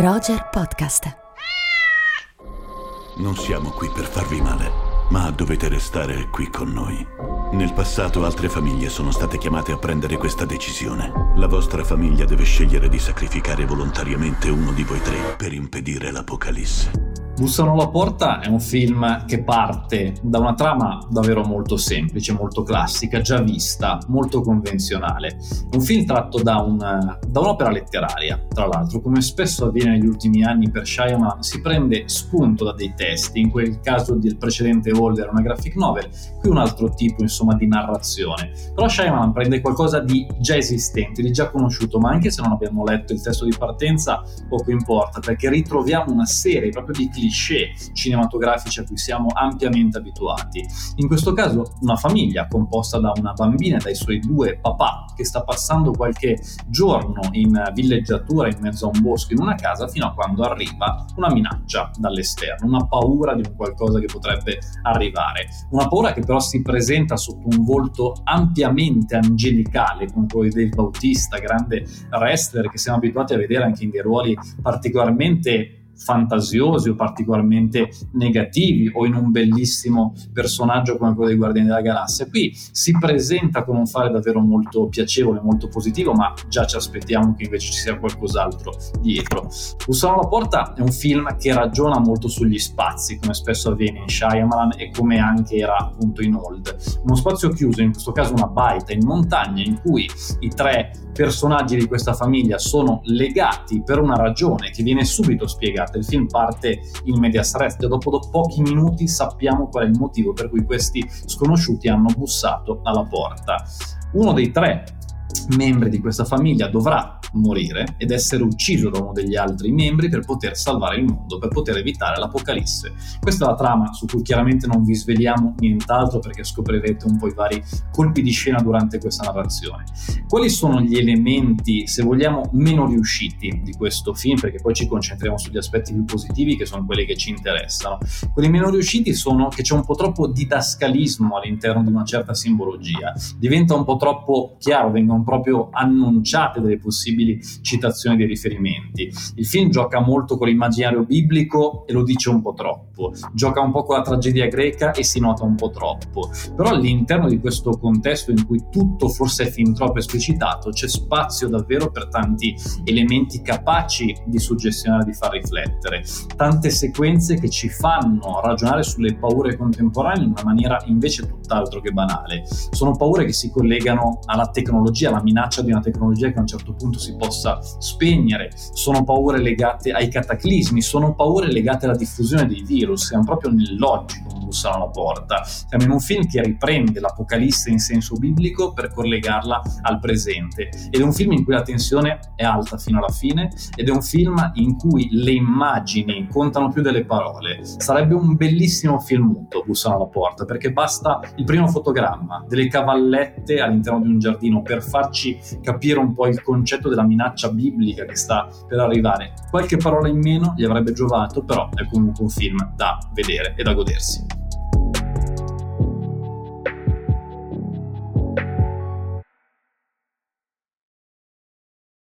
Roger Podcast. Non siamo qui per farvi male, ma dovete restare qui con noi. Nel passato altre famiglie sono state chiamate a prendere questa decisione. La vostra famiglia deve scegliere di sacrificare volontariamente uno di voi tre per impedire l'Apocalisse. Bussano alla porta è un film che parte da una trama davvero molto semplice, molto classica, già vista, molto convenzionale. Un film tratto da, un, da un'opera letteraria, tra l'altro, come spesso avviene negli ultimi anni per Shyamalan, si prende spunto da dei testi, in quel caso del precedente Holder una graphic novel, qui un altro tipo insomma di narrazione. Però Shyamalan prende qualcosa di già esistente, di già conosciuto, ma anche se non abbiamo letto il testo di partenza, poco importa, perché ritroviamo una serie proprio di cliché cliché cinematografici a cui siamo ampiamente abituati. In questo caso una famiglia composta da una bambina e dai suoi due papà che sta passando qualche giorno in villeggiatura in mezzo a un bosco in una casa fino a quando arriva una minaccia dall'esterno, una paura di un qualcosa che potrebbe arrivare. Una paura che però si presenta sotto un volto ampiamente angelicale come quello di Dave Bautista, grande wrestler che siamo abituati a vedere anche in dei ruoli particolarmente fantasiosi o particolarmente negativi o in un bellissimo personaggio come quello dei Guardiani della Galassia. Qui si presenta con un fare davvero molto piacevole, molto positivo, ma già ci aspettiamo che invece ci sia qualcos'altro dietro. Bussano alla porta è un film che ragiona molto sugli spazi, come spesso avviene in Shyamalan e come anche era appunto in Old. Uno spazio chiuso, in questo caso una baita in montagna, in cui i tre personaggi di questa famiglia sono legati per una ragione che viene subito spiegata. Il film parte in medias res, già dopo pochi minuti sappiamo qual è il motivo per cui questi sconosciuti hanno bussato alla porta. Uno dei tre membri di questa famiglia dovrà morire ed essere ucciso da uno degli altri membri per poter salvare il mondo, per poter evitare l'apocalisse. Questa è la trama su cui chiaramente non vi sveliamo nient'altro perché scoprirete un po' i vari colpi di scena durante questa narrazione. Quali sono gli elementi, se vogliamo, meno riusciti di questo film? Perché poi ci concentriamo sugli aspetti più positivi che sono quelli che ci interessano. Quelli meno riusciti sono che c'è un po' troppo didascalismo all'interno di una certa simbologia, diventa un po' troppo chiaro, vengono proprio annunciate delle possibili citazioni dei riferimenti. Il film gioca molto con l'immaginario biblico e lo dice un po' troppo, gioca un po' con la tragedia greca e si nota un po' troppo, però all'interno di questo contesto in cui tutto forse è fin troppo esplicitato c'è spazio davvero per tanti elementi capaci di suggestionare, di far riflettere, tante sequenze che ci fanno ragionare sulle paure contemporanee in una maniera invece tutt'altro che banale. Sono paure che si collegano alla tecnologia, alla minaccia di una tecnologia che a un certo punto si possa spegnere, sono paure legate ai cataclismi, sono paure legate alla diffusione dei virus, siamo proprio nell'oggi bussano alla porta. Siamo in un film che riprende l'Apocalisse in senso biblico per collegarla al presente ed è un film in cui la tensione è alta fino alla fine ed è un film in cui le immagini contano più delle parole. Sarebbe un bellissimo film muto, bussano alla porta, perché basta il primo fotogramma delle cavallette all'interno di un giardino per farci capire un po' il concetto della minaccia biblica che sta per arrivare. Qualche parola in meno gli avrebbe giovato, però è comunque un film da vedere e da godersi.